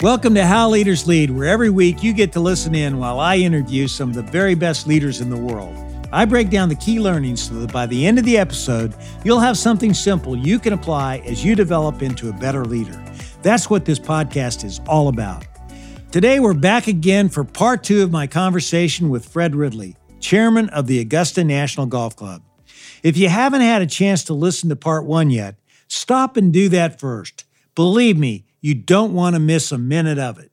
Welcome to How Leaders Lead, where every week you get to listen in while I interview some of the very best leaders in the world. I break down the key learnings so that by the end of the episode, you'll have something simple you can apply as you develop into a better leader. That's what this podcast is all about. Today, we're back again for part two of my conversation with Fred Ridley, chairman of the Augusta National Golf Club. If you haven't had a chance to listen to part one yet, stop and do that first. Believe me, you don't want to miss a minute of it.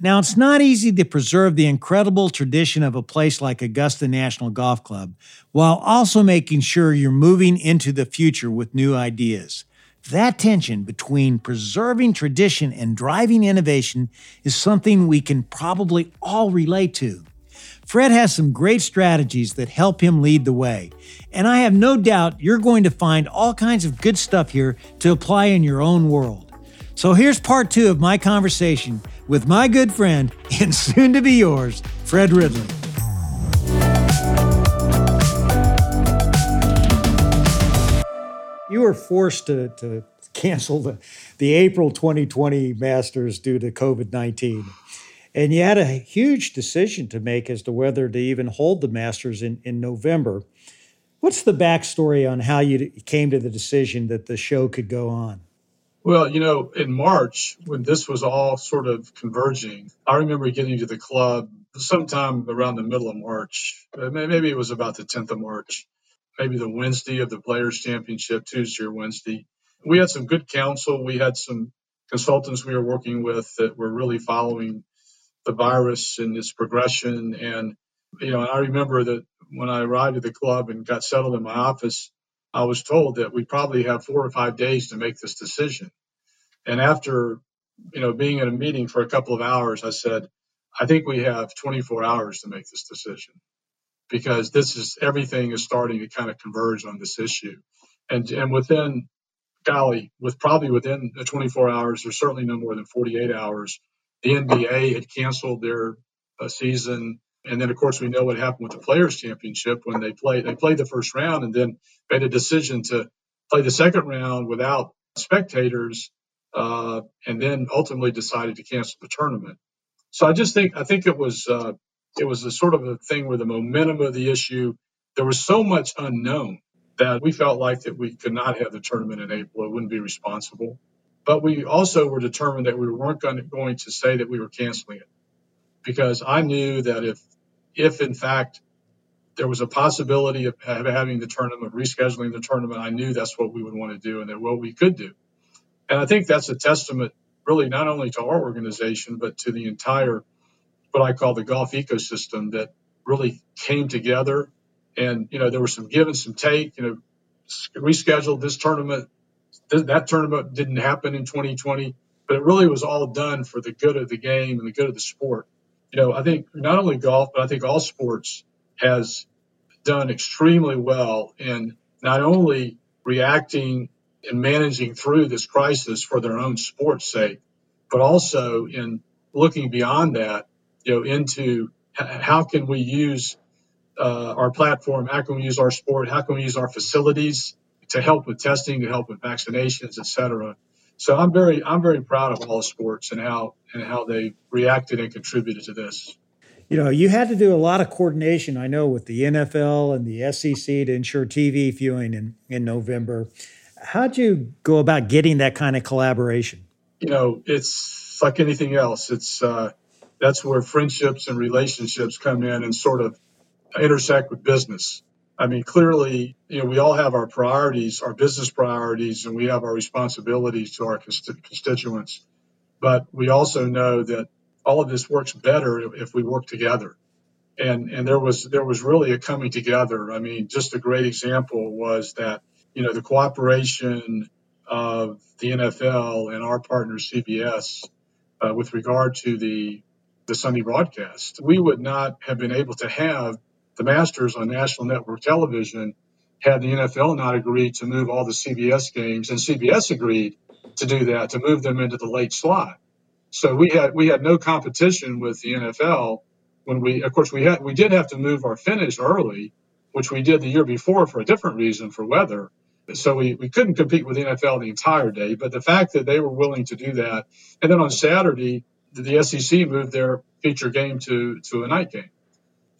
Now, it's not easy to preserve the incredible tradition of a place like Augusta National Golf Club while also making sure you're moving into the future with new ideas. That tension between preserving tradition and driving innovation is something we can probably all relate to. Fred has some great strategies that help him lead the way. And I have no doubt you're going to find all kinds of good stuff here to apply in your own world. So here's part two of my conversation with my good friend and soon to be yours, Fred Ridley. You were forced to, to cancel the, the April 2020 Masters due to COVID 19. And you had a huge decision to make as to whether to even hold the Masters in, in November. What's the backstory on how you came to the decision that the show could go on? Well, you know, in March, when this was all sort of converging, I remember getting to the club sometime around the middle of March. Uh, maybe it was about the 10th of March, maybe the Wednesday of the Players' Championship, Tuesday or Wednesday. We had some good counsel. We had some consultants we were working with that were really following the virus and its progression. And, you know, I remember that when I arrived at the club and got settled in my office, I was told that we probably have four or five days to make this decision. And after, you know, being in a meeting for a couple of hours, I said, I think we have 24 hours to make this decision because this is everything is starting to kind of converge on this issue. And, and within, golly, with probably within the 24 hours, there's certainly no more than 48 hours, the NBA had canceled their uh, season. And then, of course, we know what happened with the Players Championship when they played. They played the first round and then made a decision to play the second round without spectators, uh, and then ultimately decided to cancel the tournament. So I just think I think it was uh, it was a sort of a thing where the momentum of the issue there was so much unknown that we felt like that we could not have the tournament in April. It wouldn't be responsible. But we also were determined that we weren't going to, going to say that we were canceling it because I knew that if, if in fact there was a possibility of having the tournament, rescheduling the tournament, I knew that's what we would want to do and that what we could do. And I think that's a testament really not only to our organization, but to the entire, what I call the golf ecosystem that really came together. And, you know, there was some give and some take, you know, rescheduled this tournament th- that tournament didn't happen in 2020, but it really was all done for the good of the game and the good of the sport. You know, I think not only golf, but I think all sports has done extremely well in not only reacting and managing through this crisis for their own sport's sake, but also in looking beyond that, you know, into how can we use uh, our platform? How can we use our sport? How can we use our facilities to help with testing, to help with vaccinations, et cetera. So I'm very I'm very proud of all sports and how and how they reacted and contributed to this. You know, you had to do a lot of coordination, I know, with the NFL and the SEC to ensure TV viewing in, in November. How'd you go about getting that kind of collaboration? You know, it's like anything else. It's uh, that's where friendships and relationships come in and sort of intersect with business. I mean, clearly, you know, we all have our priorities, our business priorities, and we have our responsibilities to our constituents. But we also know that all of this works better if we work together. And and there was there was really a coming together. I mean, just a great example was that you know the cooperation of the NFL and our partner CBS uh, with regard to the the Sunday broadcast. We would not have been able to have the Masters on national network television had the NFL not agreed to move all the CBS games, and CBS agreed to do that to move them into the late slot. So we had we had no competition with the NFL when we, of course, we had we did have to move our finish early, which we did the year before for a different reason for weather. So we, we couldn't compete with the NFL the entire day. But the fact that they were willing to do that, and then on Saturday, the SEC moved their feature game to to a night game.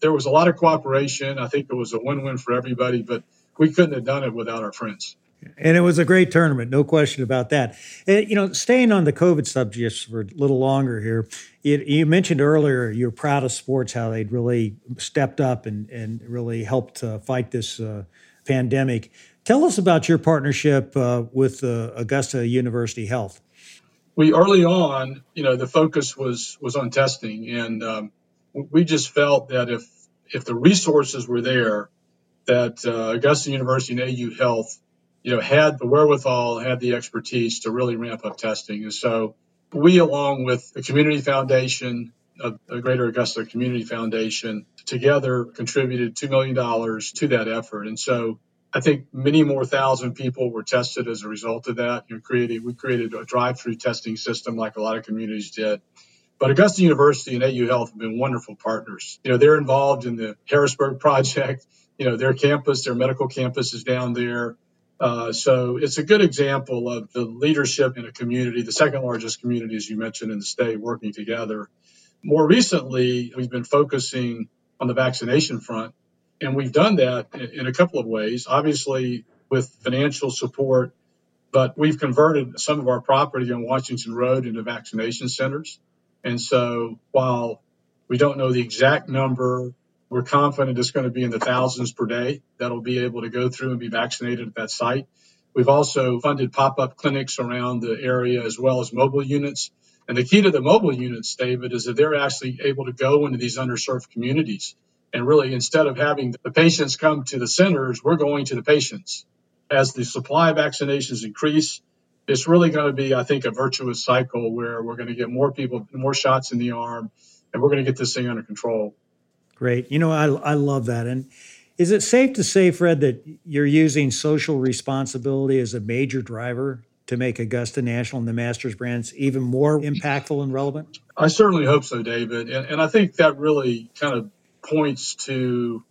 There was a lot of cooperation. I think it was a win-win for everybody, but we couldn't have done it without our friends. And it was a great tournament, no question about that. Uh, you know, staying on the COVID subjects for a little longer here, you, you mentioned earlier you're proud of sports, how they'd really stepped up and, and really helped uh, fight this uh, pandemic. Tell us about your partnership uh, with uh, Augusta University Health. We early on, you know, the focus was was on testing, and um, we just felt that if if the resources were there, that uh, Augusta University and AU Health, you know, had the wherewithal, had the expertise to really ramp up testing, and so we, along with the Community Foundation, the Greater Augusta Community Foundation, together contributed $2 million to that effort. And so I think many more thousand people were tested as a result of that. You know, we created a drive-through testing system like a lot of communities did. But Augusta University and AU Health have been wonderful partners. You know, they're involved in the Harrisburg project. You know, their campus, their medical campus is down there. Uh, so it's a good example of the leadership in a community, the second largest community, as you mentioned, in the state, working together. More recently, we've been focusing on the vaccination front and we've done that in a couple of ways. Obviously, with financial support, but we've converted some of our property on Washington Road into vaccination centers. And so while we don't know the exact number, we're confident it's going to be in the thousands per day that'll be able to go through and be vaccinated at that site. We've also funded pop up clinics around the area as well as mobile units. And the key to the mobile units, David, is that they're actually able to go into these underserved communities and really, instead of having the patients come to the centers, we're going to the patients. As the supply of vaccinations increase, it's really going to be, I think, a virtuous cycle where we're going to get more people, more shots in the arm, and we're going to get this thing under control. Great. You know, I, I love that. And is it safe to say, Fred, that you're using social responsibility as a major driver to make Augusta National and the Masters brands even more impactful and relevant? I certainly hope so, David. And, and I think that really kind of points to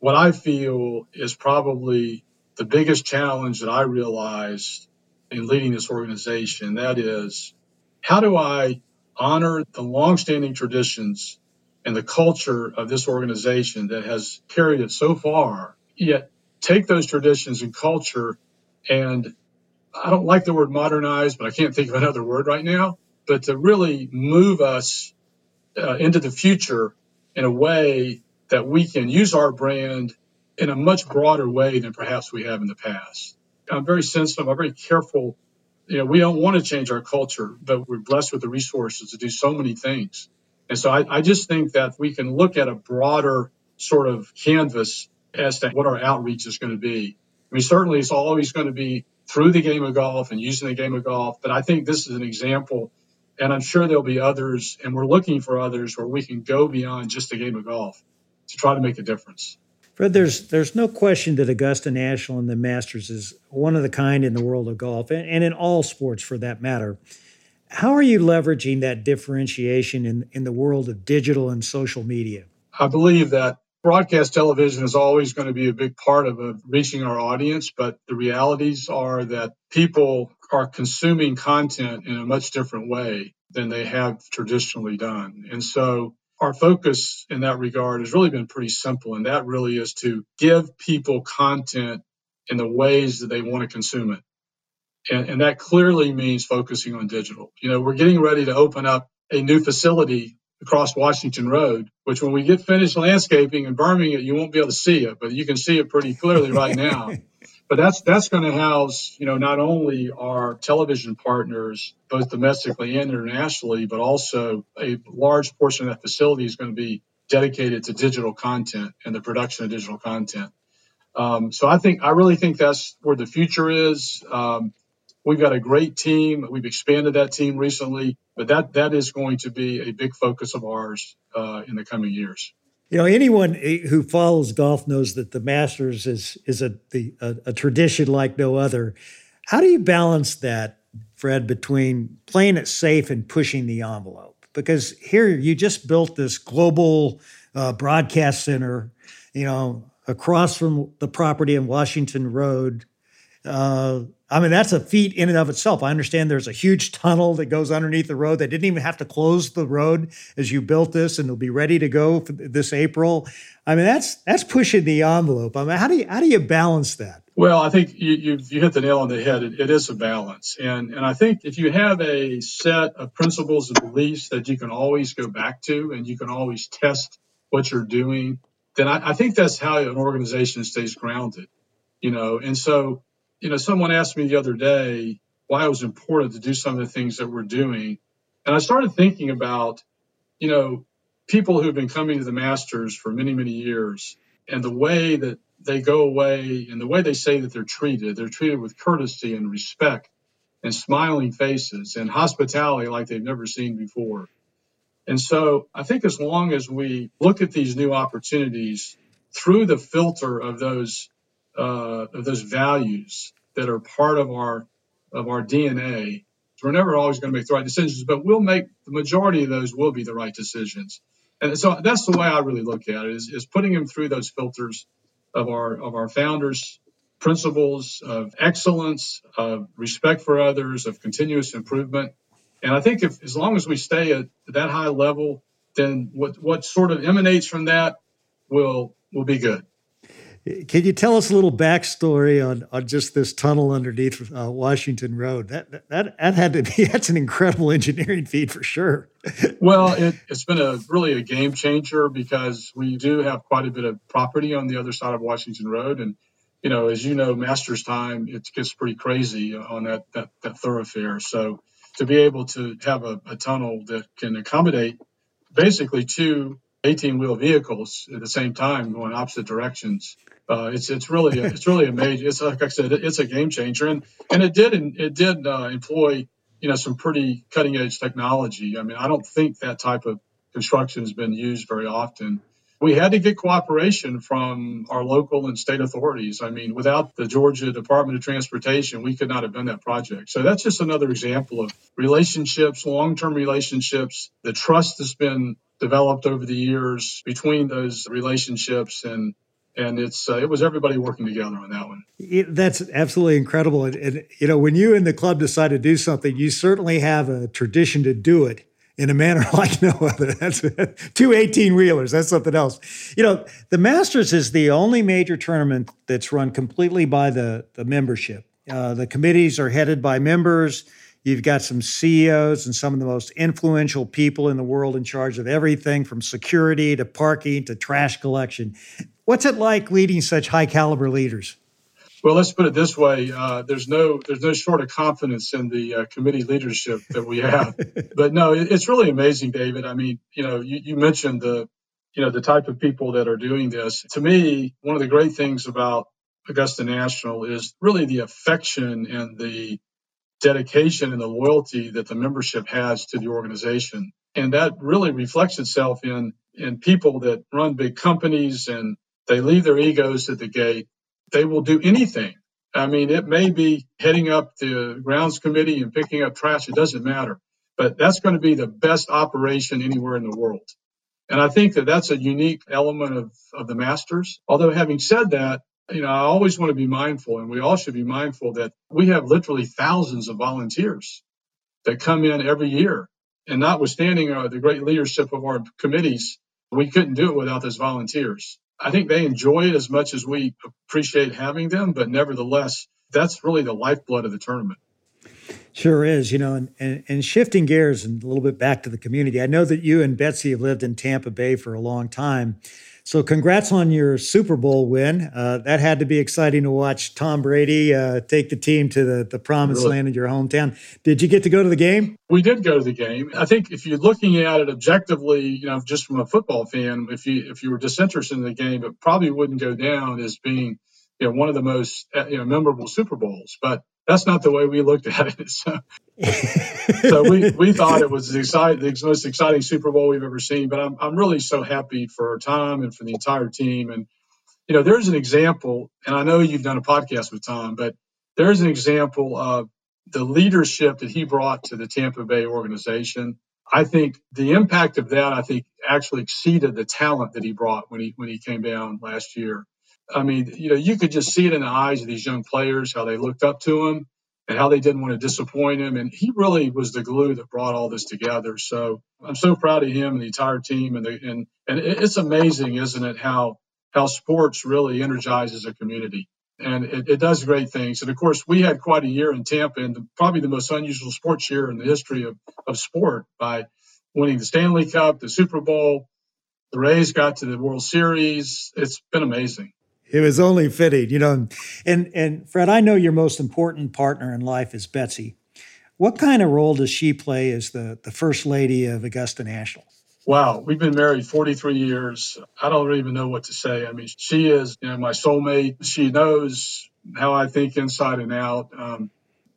what I feel is probably the biggest challenge that I realized in leading this organization. That is, how do I honor the longstanding traditions and the culture of this organization that has carried it so far, yet take those traditions and culture and I don't like the word modernize, but I can't think of another word right now, but to really move us uh, into the future in a way that we can use our brand in a much broader way than perhaps we have in the past. I'm very sensitive, I'm very careful. You know, we don't want to change our culture, but we're blessed with the resources to do so many things. And so I, I just think that we can look at a broader sort of canvas as to what our outreach is going to be. I mean, certainly it's always going to be through the game of golf and using the game of golf, but I think this is an example and I'm sure there'll be others, and we're looking for others where we can go beyond just the game of golf to try to make a difference. Fred, there's there's no question that Augusta National and the Masters is one of the kind in the world of golf, and, and in all sports for that matter. How are you leveraging that differentiation in, in the world of digital and social media? I believe that broadcast television is always going to be a big part of, of reaching our audience, but the realities are that people are consuming content in a much different way than they have traditionally done. And so our focus in that regard has really been pretty simple, and that really is to give people content in the ways that they want to consume it. And, and that clearly means focusing on digital. You know, we're getting ready to open up a new facility across Washington Road, which when we get finished landscaping and burning it, you won't be able to see it, but you can see it pretty clearly right now. but that's that's going to house you know not only our television partners both domestically and internationally but also a large portion of that facility is going to be dedicated to digital content and the production of digital content. Um, so i think i really think that's where the future is. Um, we've got a great team. We've expanded that team recently but that that is going to be a big focus of ours uh, in the coming years you know, anyone who follows golf knows that the Masters is is a the, a, a tradition like no other. How do you balance that, Fred, between playing it safe and pushing the envelope? Because here you just built this global uh, broadcast center, you know, across from the property in Washington Road, Uh, I mean, that's a feat in and of itself. I understand there's a huge tunnel that goes underneath the road. They didn't even have to close the road as you built this, and it'll be ready to go this April. I mean, that's that's pushing the envelope. I mean, how do you how do you balance that? Well, I think you, you, you hit the nail on the head. It, it is a balance, and and I think if you have a set of principles and beliefs that you can always go back to, and you can always test what you're doing, then I, I think that's how an organization stays grounded. You know, and so you know, someone asked me the other day why it was important to do some of the things that we're doing. And I started thinking about, you know, people who've been coming to the Masters for many, many years and the way that they go away and the way they say that they're treated. They're treated with courtesy and respect and smiling faces and hospitality like they've never seen before. And so I think as long as we look at these new opportunities through the filter of those uh, of those values that are part of our of our DNA. So we're never always going to make the right decisions, but we'll make the majority of those will be the right decisions. And so that's the way I really look at it is, is putting them through those filters of our of our founders principles of excellence, of respect for others, of continuous improvement. And I think if as long as we stay at that high level, then what what sort of emanates from that will will be good. Can you tell us a little backstory on, on just this tunnel underneath uh, Washington Road? That, that that had to be that's an incredible engineering feat for sure. well, it, has been a really a game changer because we do have quite a bit of property on the other side of Washington Road, and you know, as you know, Masters time it gets pretty crazy on that that, that thoroughfare. So to be able to have a, a tunnel that can accommodate basically two 18 wheel vehicles at the same time going opposite directions. Uh, it's it's really it's really amazing. It's like I said, it's a game changer, and and it did it did uh, employ you know some pretty cutting edge technology. I mean, I don't think that type of construction has been used very often we had to get cooperation from our local and state authorities. I mean, without the Georgia Department of Transportation, we could not have done that project. So that's just another example of relationships, long term relationships, the trust that's been developed over the years between those relationships and and it's uh, it was everybody working together on that one. It, that's absolutely incredible. And, and, you know, when you and the club decide to do something, you certainly have a tradition to do it in a manner like no other. That's two 18 wheelers. That's something else. You know, the Masters is the only major tournament that's run completely by the, the membership. Uh, the committees are headed by members. You've got some CEOs and some of the most influential people in the world in charge of everything from security to parking to trash collection. What's it like leading such high caliber leaders? Well, let's put it this way: uh, there's no there's no short of confidence in the uh, committee leadership that we have. but no, it, it's really amazing, David. I mean, you know, you, you mentioned the you know the type of people that are doing this. To me, one of the great things about Augusta National is really the affection and the dedication and the loyalty that the membership has to the organization, and that really reflects itself in in people that run big companies and they leave their egos at the gate they will do anything. I mean, it may be heading up the grounds committee and picking up trash. It doesn't matter. But that's going to be the best operation anywhere in the world. And I think that that's a unique element of, of the Masters. Although, having said that, you know, I always want to be mindful, and we all should be mindful that we have literally thousands of volunteers that come in every year. And notwithstanding uh, the great leadership of our committees, we couldn't do it without those volunteers. I think they enjoy it as much as we appreciate having them, but nevertheless, that's really the lifeblood of the tournament. Sure is, you know, and, and, and, shifting gears and a little bit back to the community. I know that you and Betsy have lived in Tampa Bay for a long time. So, congrats on your Super Bowl win. Uh, that had to be exciting to watch Tom Brady uh, take the team to the, the promised really? land in your hometown. Did you get to go to the game? We did go to the game. I think if you're looking at it objectively, you know, just from a football fan, if you if you were disinterested in the game, it probably wouldn't go down as being you know one of the most uh, you know memorable Super Bowls. But that's not the way we looked at it. So, so we, we thought it was the, exciting, the most exciting Super Bowl we've ever seen. But I'm, I'm really so happy for Tom and for the entire team. And, you know, there's an example, and I know you've done a podcast with Tom, but there's an example of the leadership that he brought to the Tampa Bay organization. I think the impact of that, I think, actually exceeded the talent that he brought when he when he came down last year. I mean, you know, you could just see it in the eyes of these young players how they looked up to him and how they didn't want to disappoint him. And he really was the glue that brought all this together. So I'm so proud of him and the entire team. And the, and and it's amazing, isn't it, how how sports really energizes a community. And it, it does great things. And of course, we had quite a year in Tampa, and probably the most unusual sports year in the history of, of sport by winning the Stanley Cup, the Super Bowl. The Rays got to the World Series. It's been amazing. It was only fitting, you know. And and Fred, I know your most important partner in life is Betsy. What kind of role does she play as the, the first lady of Augusta National? Wow, we've been married 43 years. I don't even know what to say. I mean, she is you know, my soulmate. She knows how I think inside and out. Um,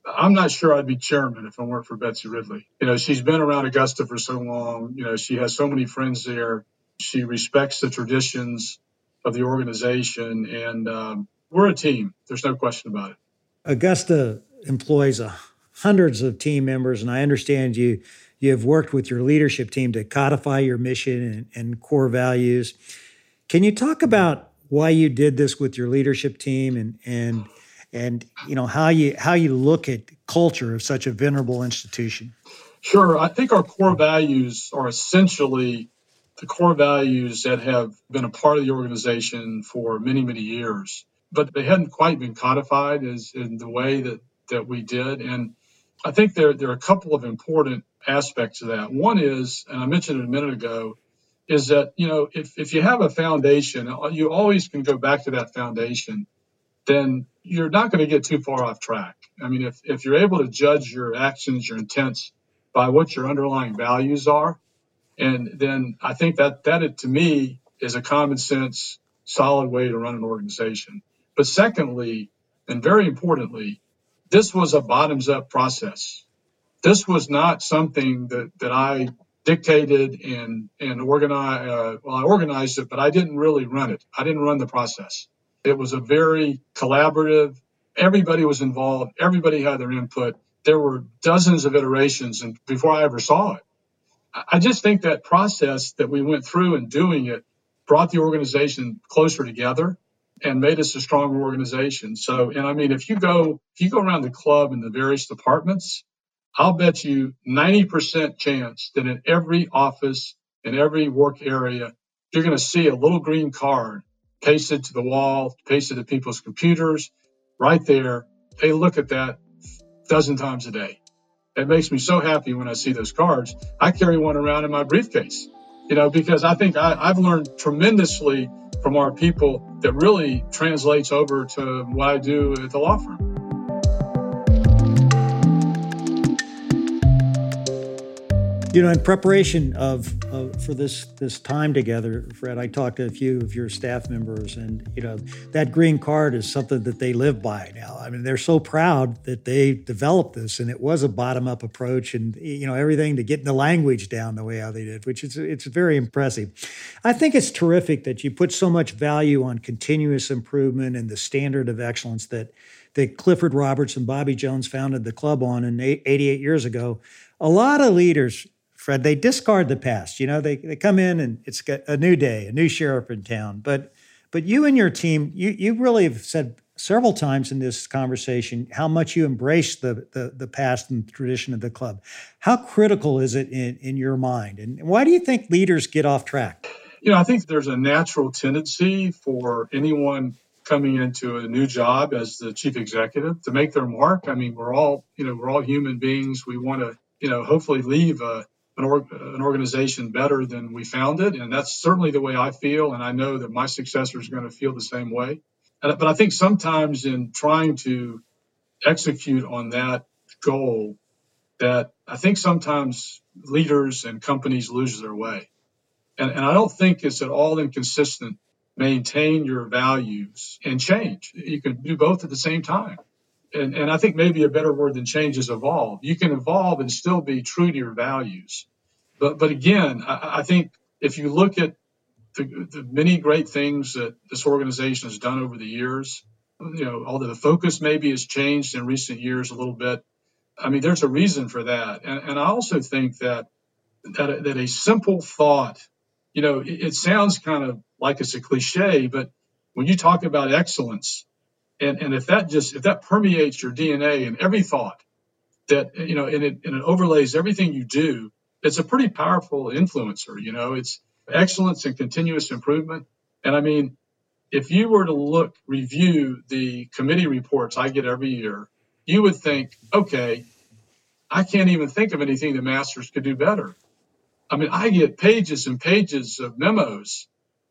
I'm not sure I'd be chairman if it weren't for Betsy Ridley. You know, she's been around Augusta for so long. You know, she has so many friends there. She respects the traditions of the organization, and um, we're a team. There's no question about it. Augusta employs a, hundreds of team members, and I understand you you have worked with your leadership team to codify your mission and, and core values. Can you talk about why you did this with your leadership team and and and you know how you how you look at culture of such a venerable institution? Sure, I think our core values are essentially the core values that have been a part of the organization for many, many years, but they hadn't quite been codified as in the way that, that we did. And I think there, there are a couple of important aspects of that. One is, and I mentioned it a minute ago, is that, you know, if, if you have a foundation, uh, you always can go back to that foundation, then you're not going to get too far off track. I mean, if, if you're able to judge your actions, your intents by what your underlying values are, and then I think that that to me is a common sense, solid way to run an organization. But secondly, and very importantly, this was a bottoms up process. This was not something that, that I dictated and and organized. Uh, well, I organized it, but I didn't really run it. I didn't run the process. It was a very collaborative. Everybody was involved. Everybody had their input. There were dozens of iterations, and before I ever saw it, I just think that process that we went through in doing it brought the organization closer together and made us a stronger organization. So, and I mean, if you go if you go around the club in the various departments, I'll bet you 90% chance that in every office, in every work area, you're going to see a little green card pasted to the wall, pasted to people's computers, right there. They look at that a dozen times a day. It makes me so happy when I see those cards. I carry one around in my briefcase, you know, because I think I, I've learned tremendously from our people that really translates over to what I do at the law firm. You know, in preparation of, of, for this this time together, Fred, I talked to a few of your staff members, and you know that green card is something that they live by now. I mean, they're so proud that they developed this, and it was a bottom up approach, and you know everything to get the language down the way how they did, which is it's very impressive. I think it's terrific that you put so much value on continuous improvement and the standard of excellence that that Clifford Roberts and Bobby Jones founded the club on in 88 years ago. A lot of leaders Fred, they discard the past. You know, they, they come in and it's a new day, a new sheriff in town. But but you and your team, you you really have said several times in this conversation how much you embrace the the, the past and the tradition of the club. How critical is it in, in your mind? And why do you think leaders get off track? You know, I think there's a natural tendency for anyone coming into a new job as the chief executive to make their mark. I mean, we're all, you know, we're all human beings. We want to, you know, hopefully leave a an, an organization better than we found it. And that's certainly the way I feel. And I know that my successor is going to feel the same way. But I think sometimes in trying to execute on that goal, that I think sometimes leaders and companies lose their way. And, and I don't think it's at all inconsistent maintain your values and change. You can do both at the same time and, and I think maybe a better word than change is evolve. You can evolve and still be true to your values. But, but again, I, I think if you look at the, the, many great things that this organization has done over the years, you know, although the focus maybe has changed in recent years a little bit, I mean, there's a reason for that. And, and I also think that, that, that a simple thought, you know, it, it sounds kind of like it's a cliche, but when you talk about excellence, and, and if that just if that permeates your DNA and every thought, that you know, and it and it overlays everything you do, it's a pretty powerful influencer. You know, it's excellence and continuous improvement. And I mean, if you were to look review the committee reports I get every year, you would think, okay, I can't even think of anything the masters could do better. I mean, I get pages and pages of memos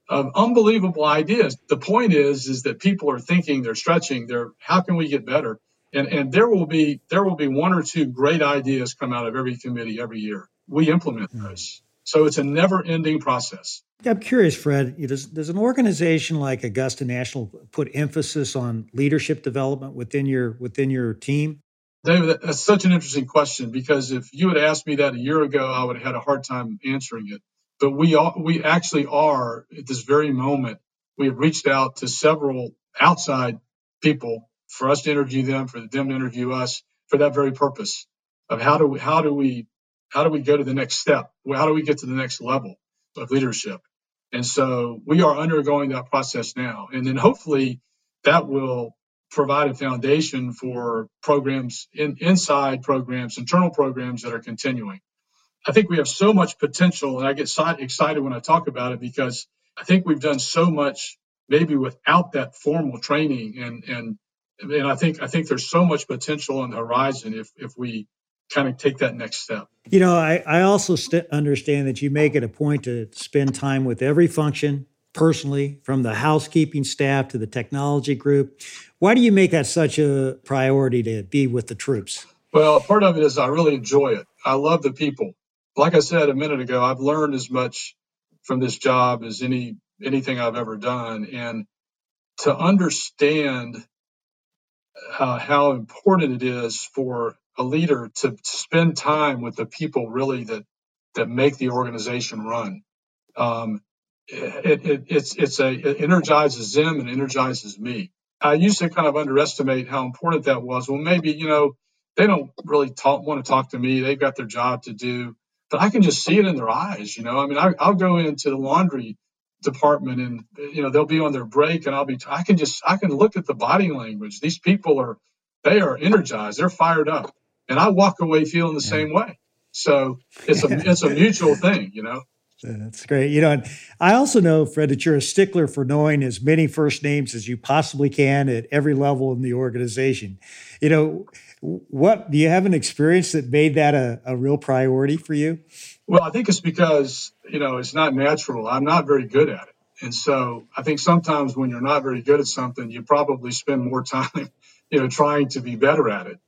of unbelievable ideas. The point is, is that people are thinking, they're stretching, they're how can we get better? And and there will be there will be one or two great ideas come out of every committee every year. We implement hmm. those. So it's a never-ending process. I'm curious, Fred. Does, does an organization like Augusta National put emphasis on leadership development within your within your team? David, that's such an interesting question because if you had asked me that a year ago, I would have had a hard time answering it. But we are, we actually are at this very moment. We have reached out to several outside people for us to interview them, for them to interview us, for that very purpose of how do we how do we how do we go to the next step? How do we get to the next level of leadership? And so we are undergoing that process now, and then hopefully that will provide a foundation for programs in, inside programs, internal programs that are continuing. I think we have so much potential, and I get excited when I talk about it because I think we've done so much maybe without that formal training, and and and I think I think there's so much potential on the horizon if if we kind of take that next step. You know, I I also st- understand that you make it a point to spend time with every function personally, from the housekeeping staff to the technology group. Why do you make that such a priority to be with the troops? Well, part of it is I really enjoy it. I love the people. Like I said a minute ago, I've learned as much from this job as any anything I've ever done, and to understand uh, how important it is for a leader to, spend time with the people really that that make the organization run. Um, it, it, it's it's a it energizes them and energizes me. I used to kind of underestimate how important that was. Well, maybe you know they don't really talk, want to talk to me. They've got their job to do, but I can just see it in their eyes. You know, I mean, I, I'll go into the laundry department and you know they'll be on their break and I'll be I can just I can look at the body language. These people are they are energized. They're fired up, and I walk away feeling the yeah. same way. So it's a it's a mutual thing, you know. That's great. You know, and I also know, Fred, that you're a stickler for knowing as many first names as you possibly can at every level in the organization. You know, what do you have an experience that made that a, a real priority for you? Well, I think it's because, you know, it's not natural. I'm not very good at it. And so I think sometimes when you're not very good at something, you probably spend more time, you know, trying to be better at it.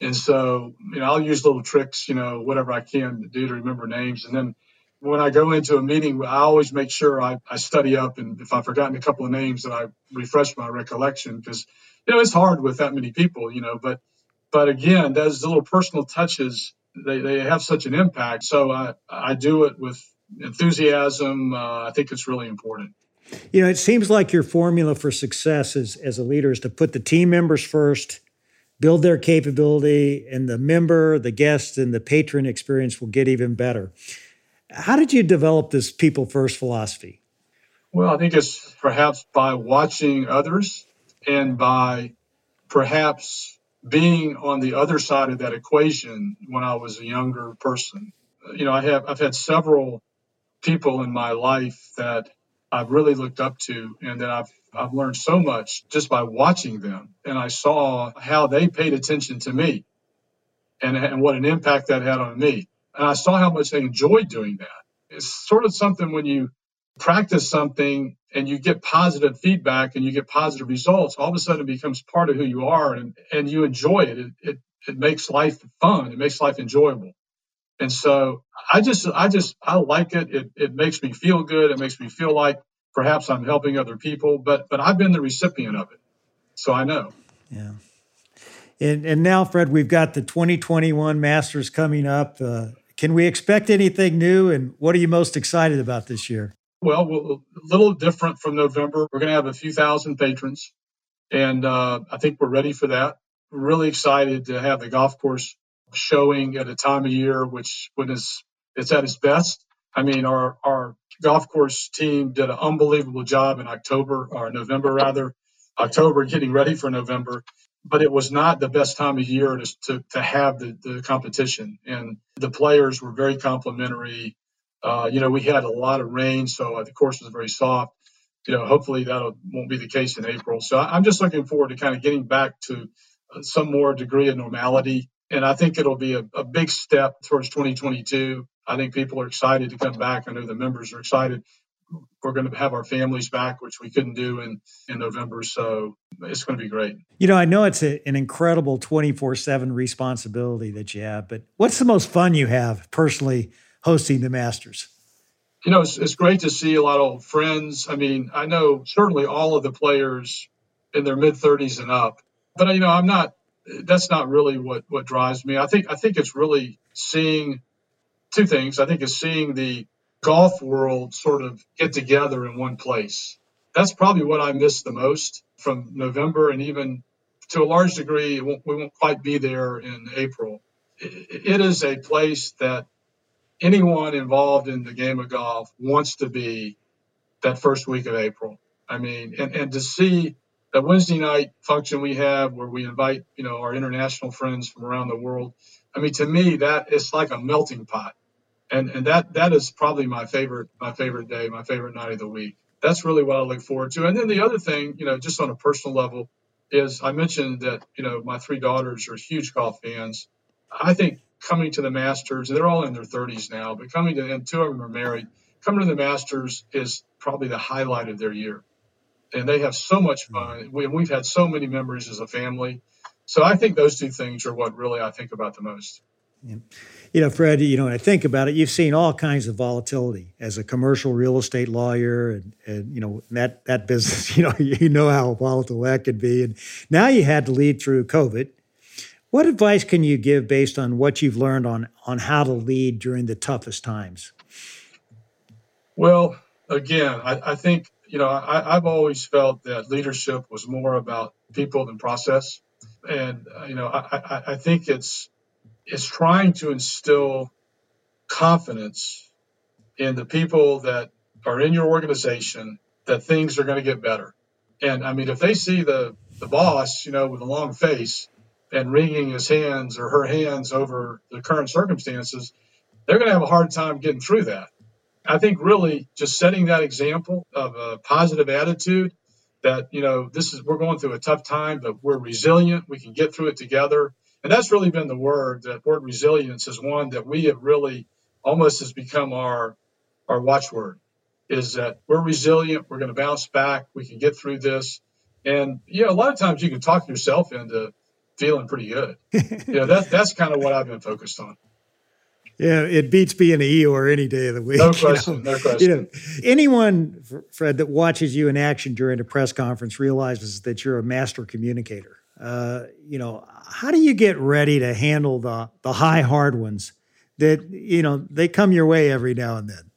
And so, you know, I'll use little tricks, you know, whatever I can to do to remember names. And then when I go into a meeting, I always make sure I, I study up, and if I've forgotten a couple of names, that I refresh my recollection because you know it's hard with that many people, you know. But but again, those little personal touches they, they have such an impact. So I I do it with enthusiasm. Uh, I think it's really important. You know, it seems like your formula for success as as a leader is to put the team members first, build their capability, and the member, the guest, and the patron experience will get even better. How did you develop this people first philosophy? Well, I think it's perhaps by watching others and by perhaps being on the other side of that equation when I was a younger person. You know, I have I've had several people in my life that I've really looked up to and that I've I've learned so much just by watching them and I saw how they paid attention to me and, and what an impact that had on me. And I saw how much they enjoyed doing that. It's sort of something when you practice something and you get positive feedback and you get positive results, all of a sudden it becomes part of who you are and, and you enjoy it. It, it. it makes life fun. It makes life enjoyable. And so I just, I just, I like it. It, it makes me feel good. It makes me feel like perhaps I'm helping other people, but, but I've been the recipient of it. So I know. Yeah. And, and now, Fred, we've got the 2021 Masters coming up. Uh, can we expect anything new? And what are you most excited about this year? Well, a little different from November. We're going to have a few thousand patrons, and uh, I think we're ready for that. Really excited to have the golf course showing at a time of year which when it's it's at its best. I mean, our our golf course team did an unbelievable job in October or November rather, October getting ready for November. But it was not the best time of year to to, to have the, the competition, and the players were very complimentary. Uh, you know, we had a lot of rain, so uh, the course was very soft. You know, hopefully that won't be the case in April. So I'm just looking forward to kind of getting back to uh, some more degree of normality. And I think it'll be a, a big step towards 2022. I think people are excited to come back. I know the members are excited. We're going to have our families back, which we couldn't do in, in November. So it's going to be great. You know, I know it's a, an incredible 24 7 responsibility that you have, but what's the most fun you have personally hosting the Masters? You know, it's, it's great to see a lot of old friends. I mean, I know certainly all of the players in their mid 30s and up, but you know, I'm not. That's not really what what drives me. I think I think it's really seeing two things. I think is seeing the golf world sort of get together in one place. That's probably what I miss the most from November, and even to a large degree, we won't quite be there in April. it is a place that anyone involved in the game of golf wants to be that first week of April. I mean, and, and to see that Wednesday night function we have where we invite, you know, our international friends from around the world. I mean, to me, that is like a melting pot and and that that is probably my favorite my favorite day, my favorite night of the week. That's really what I look forward to. And then the other thing, you know, just on a personal level, is I mentioned that you know my three daughters are huge golf fans. I think coming to the Masters, they're all in their 30s now, but coming to and two of them are married. Coming to the Masters is probably the highlight of their year, and they have so much fun. Mm-hmm. We, we've had so many memories as a family. So I think those two things are what really I think about the most. Yeah. You know, Fred, you know, when I think about it, you've seen all kinds of volatility as a commercial real estate lawyer and, and you know, that, that business, you know, you know how volatile that could be. And now you had to lead through COVID. What advice can you give based on what you've learned on, on how to lead during the toughest times? Well, again, I, I think, you know, I, I've always felt that leadership was more about people than process. And, uh, you know, I, I, I think it's, is trying to instill confidence in the people that are in your organization that things are going to get better. And I mean, if they see the, the boss, you know, with a long face and wringing his hands or her hands over the current circumstances, they're going to have a hard time getting through that. I think really just setting that example of a positive attitude that, you know, this is, we're going through a tough time, but we're resilient. We can get through it together. And that's really been the word. That word resilience is one that we have really almost has become our our watchword. Is that we're resilient. We're going to bounce back. We can get through this. And you know, a lot of times you can talk yourself into feeling pretty good. you know, that's that's kind of what I've been focused on. Yeah, it beats being a Eeyore any day of the week. No question, you know? no question. You know, anyone, Fred, that watches you in action during a press conference realizes that you're a master communicator. Uh, you know, how do you get ready to handle the the high hard ones that you know they come your way every now and then?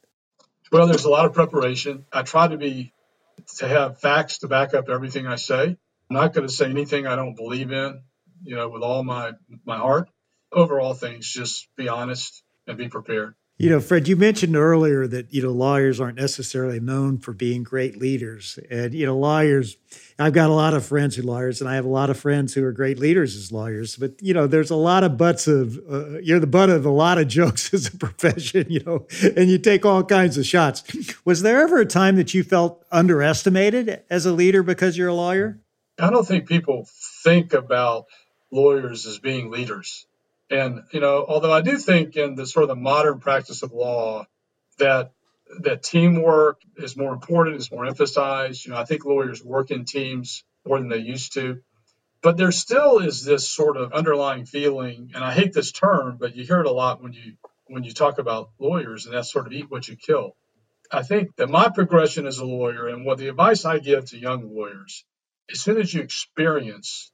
Well, there's a lot of preparation. I try to be to have facts to back up everything I say. I'm not going to say anything I don't believe in, you know, with all my my heart. Overall things, just be honest and be prepared. You know, Fred, you mentioned earlier that, you know, lawyers aren't necessarily known for being great leaders. And, you know, lawyers, I've got a lot of friends who are lawyers, and I have a lot of friends who are great leaders as lawyers. But, you know, there's a lot of butts of, uh, you're the butt of a lot of jokes as a profession, you know, and you take all kinds of shots. Was there ever a time that you felt underestimated as a leader because you're a lawyer? I don't think people think about lawyers as being leaders. And you know, although I do think in the sort of the modern practice of law that that teamwork is more important, is more emphasized. You know, I think lawyers work in teams more than they used to. But there still is this sort of underlying feeling, and I hate this term, but you hear it a lot when you when you talk about lawyers, and that's sort of eat what you kill. I think that my progression as a lawyer and what the advice I give to young lawyers, as soon as you experience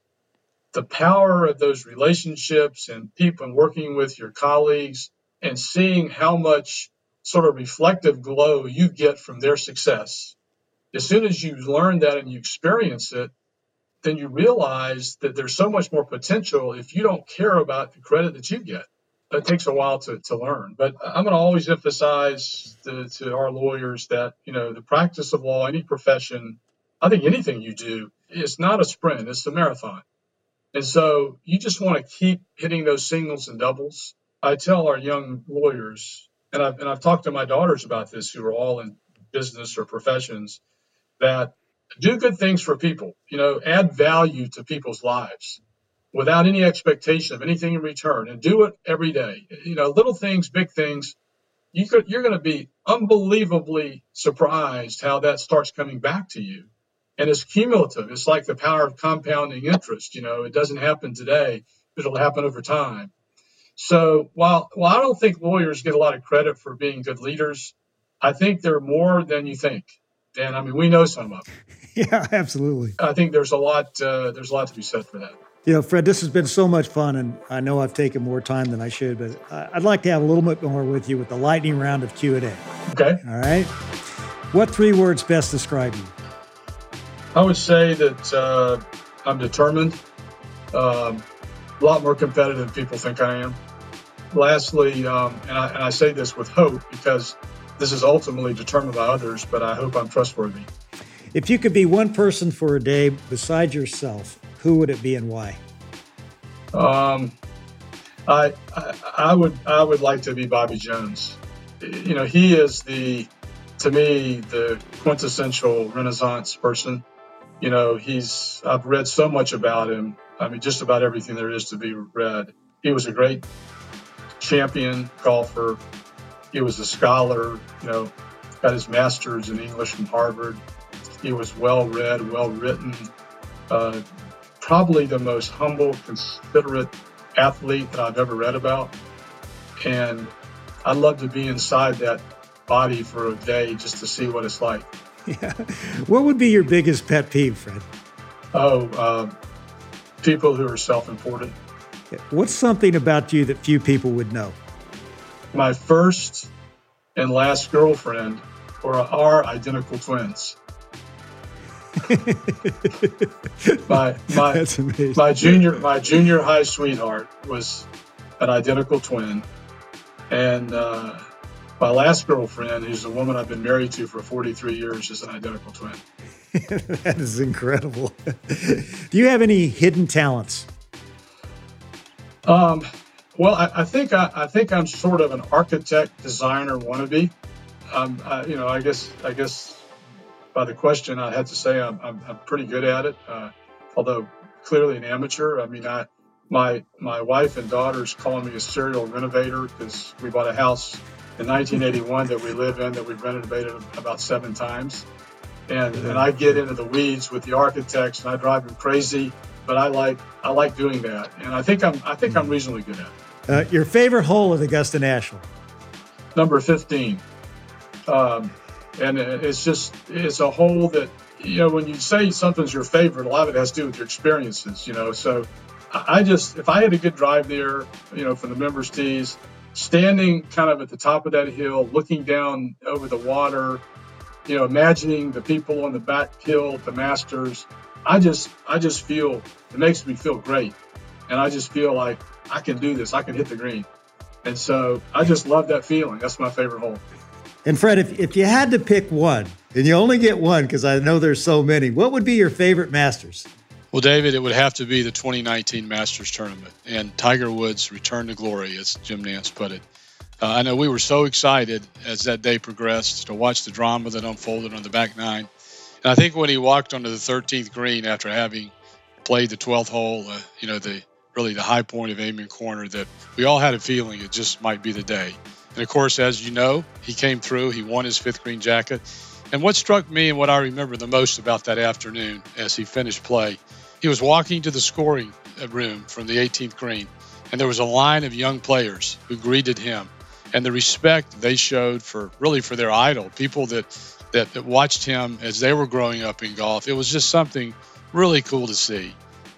the power of those relationships and people and working with your colleagues and seeing how much sort of reflective glow you get from their success. As soon as you learn that and you experience it, then you realize that there's so much more potential if you don't care about the credit that you get. it takes a while to, to learn. But I'm going to always emphasize to, to our lawyers that, you know, the practice of law, any profession, I think anything you do, it's not a sprint, it's a marathon. And so you just want to keep hitting those singles and doubles. I tell our young lawyers, and I've, and I've talked to my daughters about this who are all in business or professions, that do good things for people, you know, add value to people's lives without any expectation of anything in return and do it every day. You know, little things, big things. You could, you're going to be unbelievably surprised how that starts coming back to you. And it's cumulative. It's like the power of compounding interest. You know, it doesn't happen today, but it'll happen over time. So while, while I don't think lawyers get a lot of credit for being good leaders, I think they're more than you think. And I mean, we know some of them. Yeah, absolutely. I think there's a lot. Uh, there's a lot to be said for that. You know, Fred, this has been so much fun, and I know I've taken more time than I should, but I'd like to have a little bit more with you with the lightning round of Q and A. Okay. All right. What three words best describe you? I would say that uh, I'm determined. Um, a lot more competitive than people think I am. Lastly, um, and, I, and I say this with hope because this is ultimately determined by others, but I hope I'm trustworthy. If you could be one person for a day besides yourself, who would it be and why? Um, I, I, I would I would like to be Bobby Jones. You know, he is the to me the quintessential Renaissance person. You know, he's I've read so much about him. I mean, just about everything there is to be read. He was a great champion golfer. He was a scholar. You know, got his master's in English from Harvard. He was well read, well written. Uh, probably the most humble, considerate athlete that I've ever read about. And I'd love to be inside that body for a day just to see what it's like. Yeah. What would be your biggest pet peeve, Fred? Oh, uh, people who are self important. What's something about you that few people would know? My first and last girlfriend were, are identical twins. my my my junior my junior high sweetheart was an identical twin, and uh, my last girlfriend, who's a woman I've been married to for 43 years, is an identical twin. that is incredible. Do you have any hidden talents? Um, well, I, I think I, I, think I'm sort of an architect designer wannabe. Um, I, you know, I guess I guess by the question, I had to say I'm, I'm, I'm pretty good at it, uh, although clearly an amateur. I mean, I my my wife and daughters calling me a serial renovator because we bought a house in 1981 that we live in that we've renovated about seven times, and and I get into the weeds with the architects and I drive them crazy. But I like I like doing that, and I think I'm I think I'm reasonably good at it. Uh, your favorite hole at Augusta National? Number 15. Um, and it's just it's a hole that you know when you say something's your favorite, a lot of it has to do with your experiences. You know, so I just if I had a good drive there, you know, from the members tees, standing kind of at the top of that hill, looking down over the water, you know, imagining the people on the back hill, the Masters. I just I just feel it makes me feel great, and I just feel like I can do this. I can hit the green, and so I just love that feeling. That's my favorite hole. And Fred, if, if you had to pick one, and you only get one because I know there's so many, what would be your favorite Masters? Well, David, it would have to be the 2019 Masters tournament and Tiger Woods' return to glory, as Jim Nantz put it. Uh, I know we were so excited as that day progressed to watch the drama that unfolded on the back nine. And I think when he walked onto the 13th green after having played the 12th hole, uh, you know, the really the high point of Amen Corner, that we all had a feeling it just might be the day. And of course, as you know, he came through, he won his fifth green jacket. And what struck me and what I remember the most about that afternoon as he finished play, he was walking to the scoring room from the 18th green, and there was a line of young players who greeted him. And the respect they showed for really for their idol, people that, that, that watched him as they were growing up in golf, it was just something really cool to see.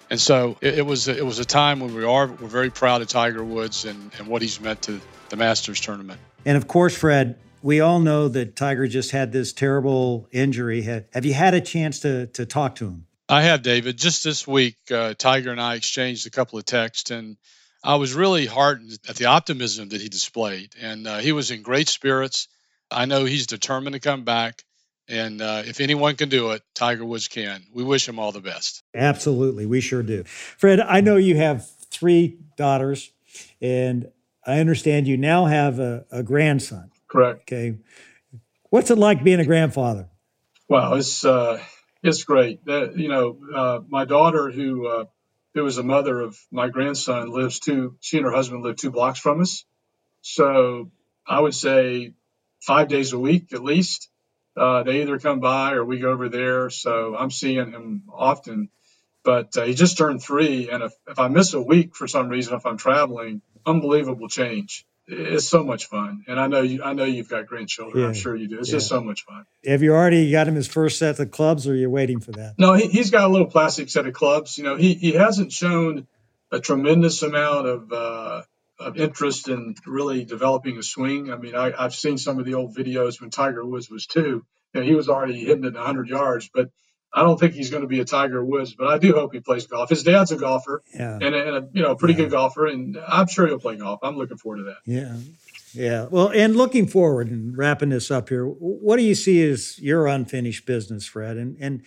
And so it, it was it was a time when we are we're very proud of Tiger Woods and, and what he's meant to the Masters tournament. And of course, Fred, we all know that Tiger just had this terrible injury. Have you had a chance to to talk to him? I have, David. Just this week, uh, Tiger and I exchanged a couple of texts, and I was really heartened at the optimism that he displayed, and uh, he was in great spirits. I know he's determined to come back, and uh, if anyone can do it, Tiger Woods can. We wish him all the best. Absolutely, we sure do. Fred, I know you have three daughters, and I understand you now have a, a grandson. Correct. Okay, what's it like being a grandfather? Well, it's uh, it's great. That, you know, uh, my daughter, who uh, who was a mother of my grandson, lives two. She and her husband live two blocks from us. So I would say five days a week at least. Uh, they either come by or we go over there. So I'm seeing him often. But uh, he just turned three, and if, if I miss a week for some reason, if I'm traveling, unbelievable change it's so much fun. And I know you, I know you've got grandchildren. Yeah. I'm sure you do. It's yeah. just so much fun. Have you already got him his first set of clubs or are you waiting for that? No, he, has got a little plastic set of clubs. You know, he, he hasn't shown a tremendous amount of, uh, of interest in really developing a swing. I mean, I, I've seen some of the old videos when Tiger Woods was two. You know, he was already hitting it 100 yards, but I don't think he's going to be a Tiger Woods, but I do hope he plays golf. His dad's a golfer yeah. and, a, and a you know pretty yeah. good golfer, and I'm sure he'll play golf. I'm looking forward to that. Yeah, yeah. Well, and looking forward and wrapping this up here, what do you see as your unfinished business, Fred? And and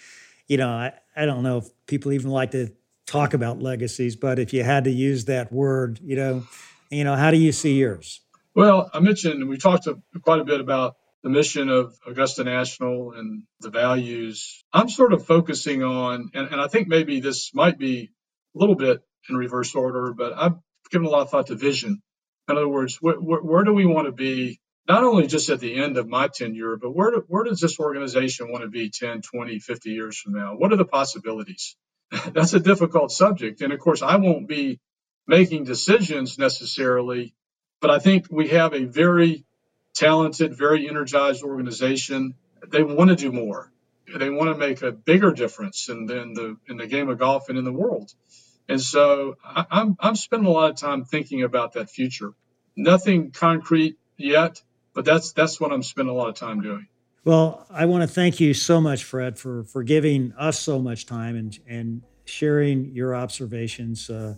you know, I, I don't know if people even like to talk about legacies, but if you had to use that word, you know, you know, how do you see yours? Well, I mentioned we talked quite a bit about the mission of Augusta National and the values. I'm sort of focusing on, and, and I think maybe this might be a little bit in reverse order, but I've given a lot of thought to vision. In other words, wh- wh- where do we want to be, not only just at the end of my tenure, but where, do, where does this organization want to be 10, 20, 50 years from now? What are the possibilities? That's a difficult subject. And of course, I won't be making decisions necessarily, but I think we have a very talented, very energized organization. They want to do more. They want to make a bigger difference in, in the in the game of golf and in the world. And so I, I'm I'm spending a lot of time thinking about that future. Nothing concrete yet, but that's that's what I'm spending a lot of time doing. Well, I want to thank you so much, Fred, for for giving us so much time and and sharing your observations. Uh,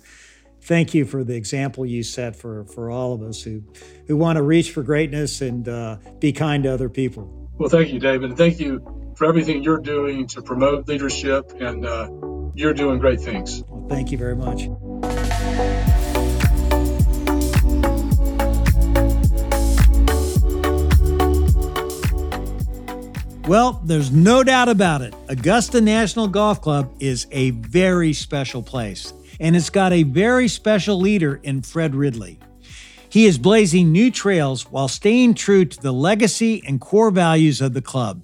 thank you for the example you set for, for all of us who, who want to reach for greatness and uh, be kind to other people. Well, thank you, David. Thank you for everything you're doing to promote leadership, and uh, you're doing great things. Well, thank you very much. Well, there's no doubt about it. Augusta National Golf Club is a very special place and it's got a very special leader in Fred Ridley. He is blazing new trails while staying true to the legacy and core values of the club.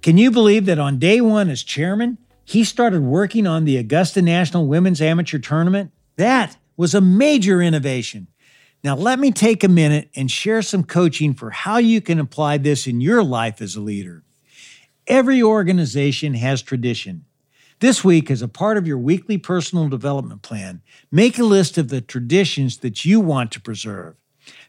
Can you believe that on day one as chairman, he started working on the Augusta National Women's Amateur Tournament? That was a major innovation. Now, let me take a minute and share some coaching for how you can apply this in your life as a leader. Every organization has tradition. This week, as a part of your weekly personal development plan, make a list of the traditions that you want to preserve.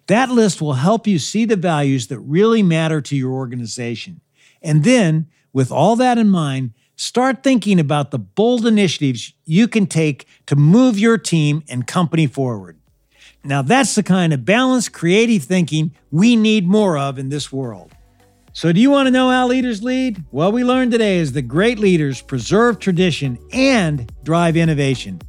That list will help you see the values that really matter to your organization. And then, with all that in mind, start thinking about the bold initiatives you can take to move your team and company forward. Now, that's the kind of balanced, creative thinking we need more of in this world. So, do you want to know how leaders lead? Well, we learned today is that great leaders preserve tradition and drive innovation.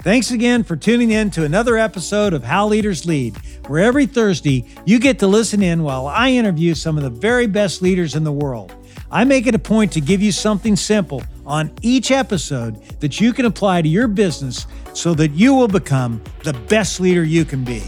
Thanks again for tuning in to another episode of How Leaders Lead, where every Thursday you get to listen in while I interview some of the very best leaders in the world. I make it a point to give you something simple on each episode that you can apply to your business so that you will become the best leader you can be.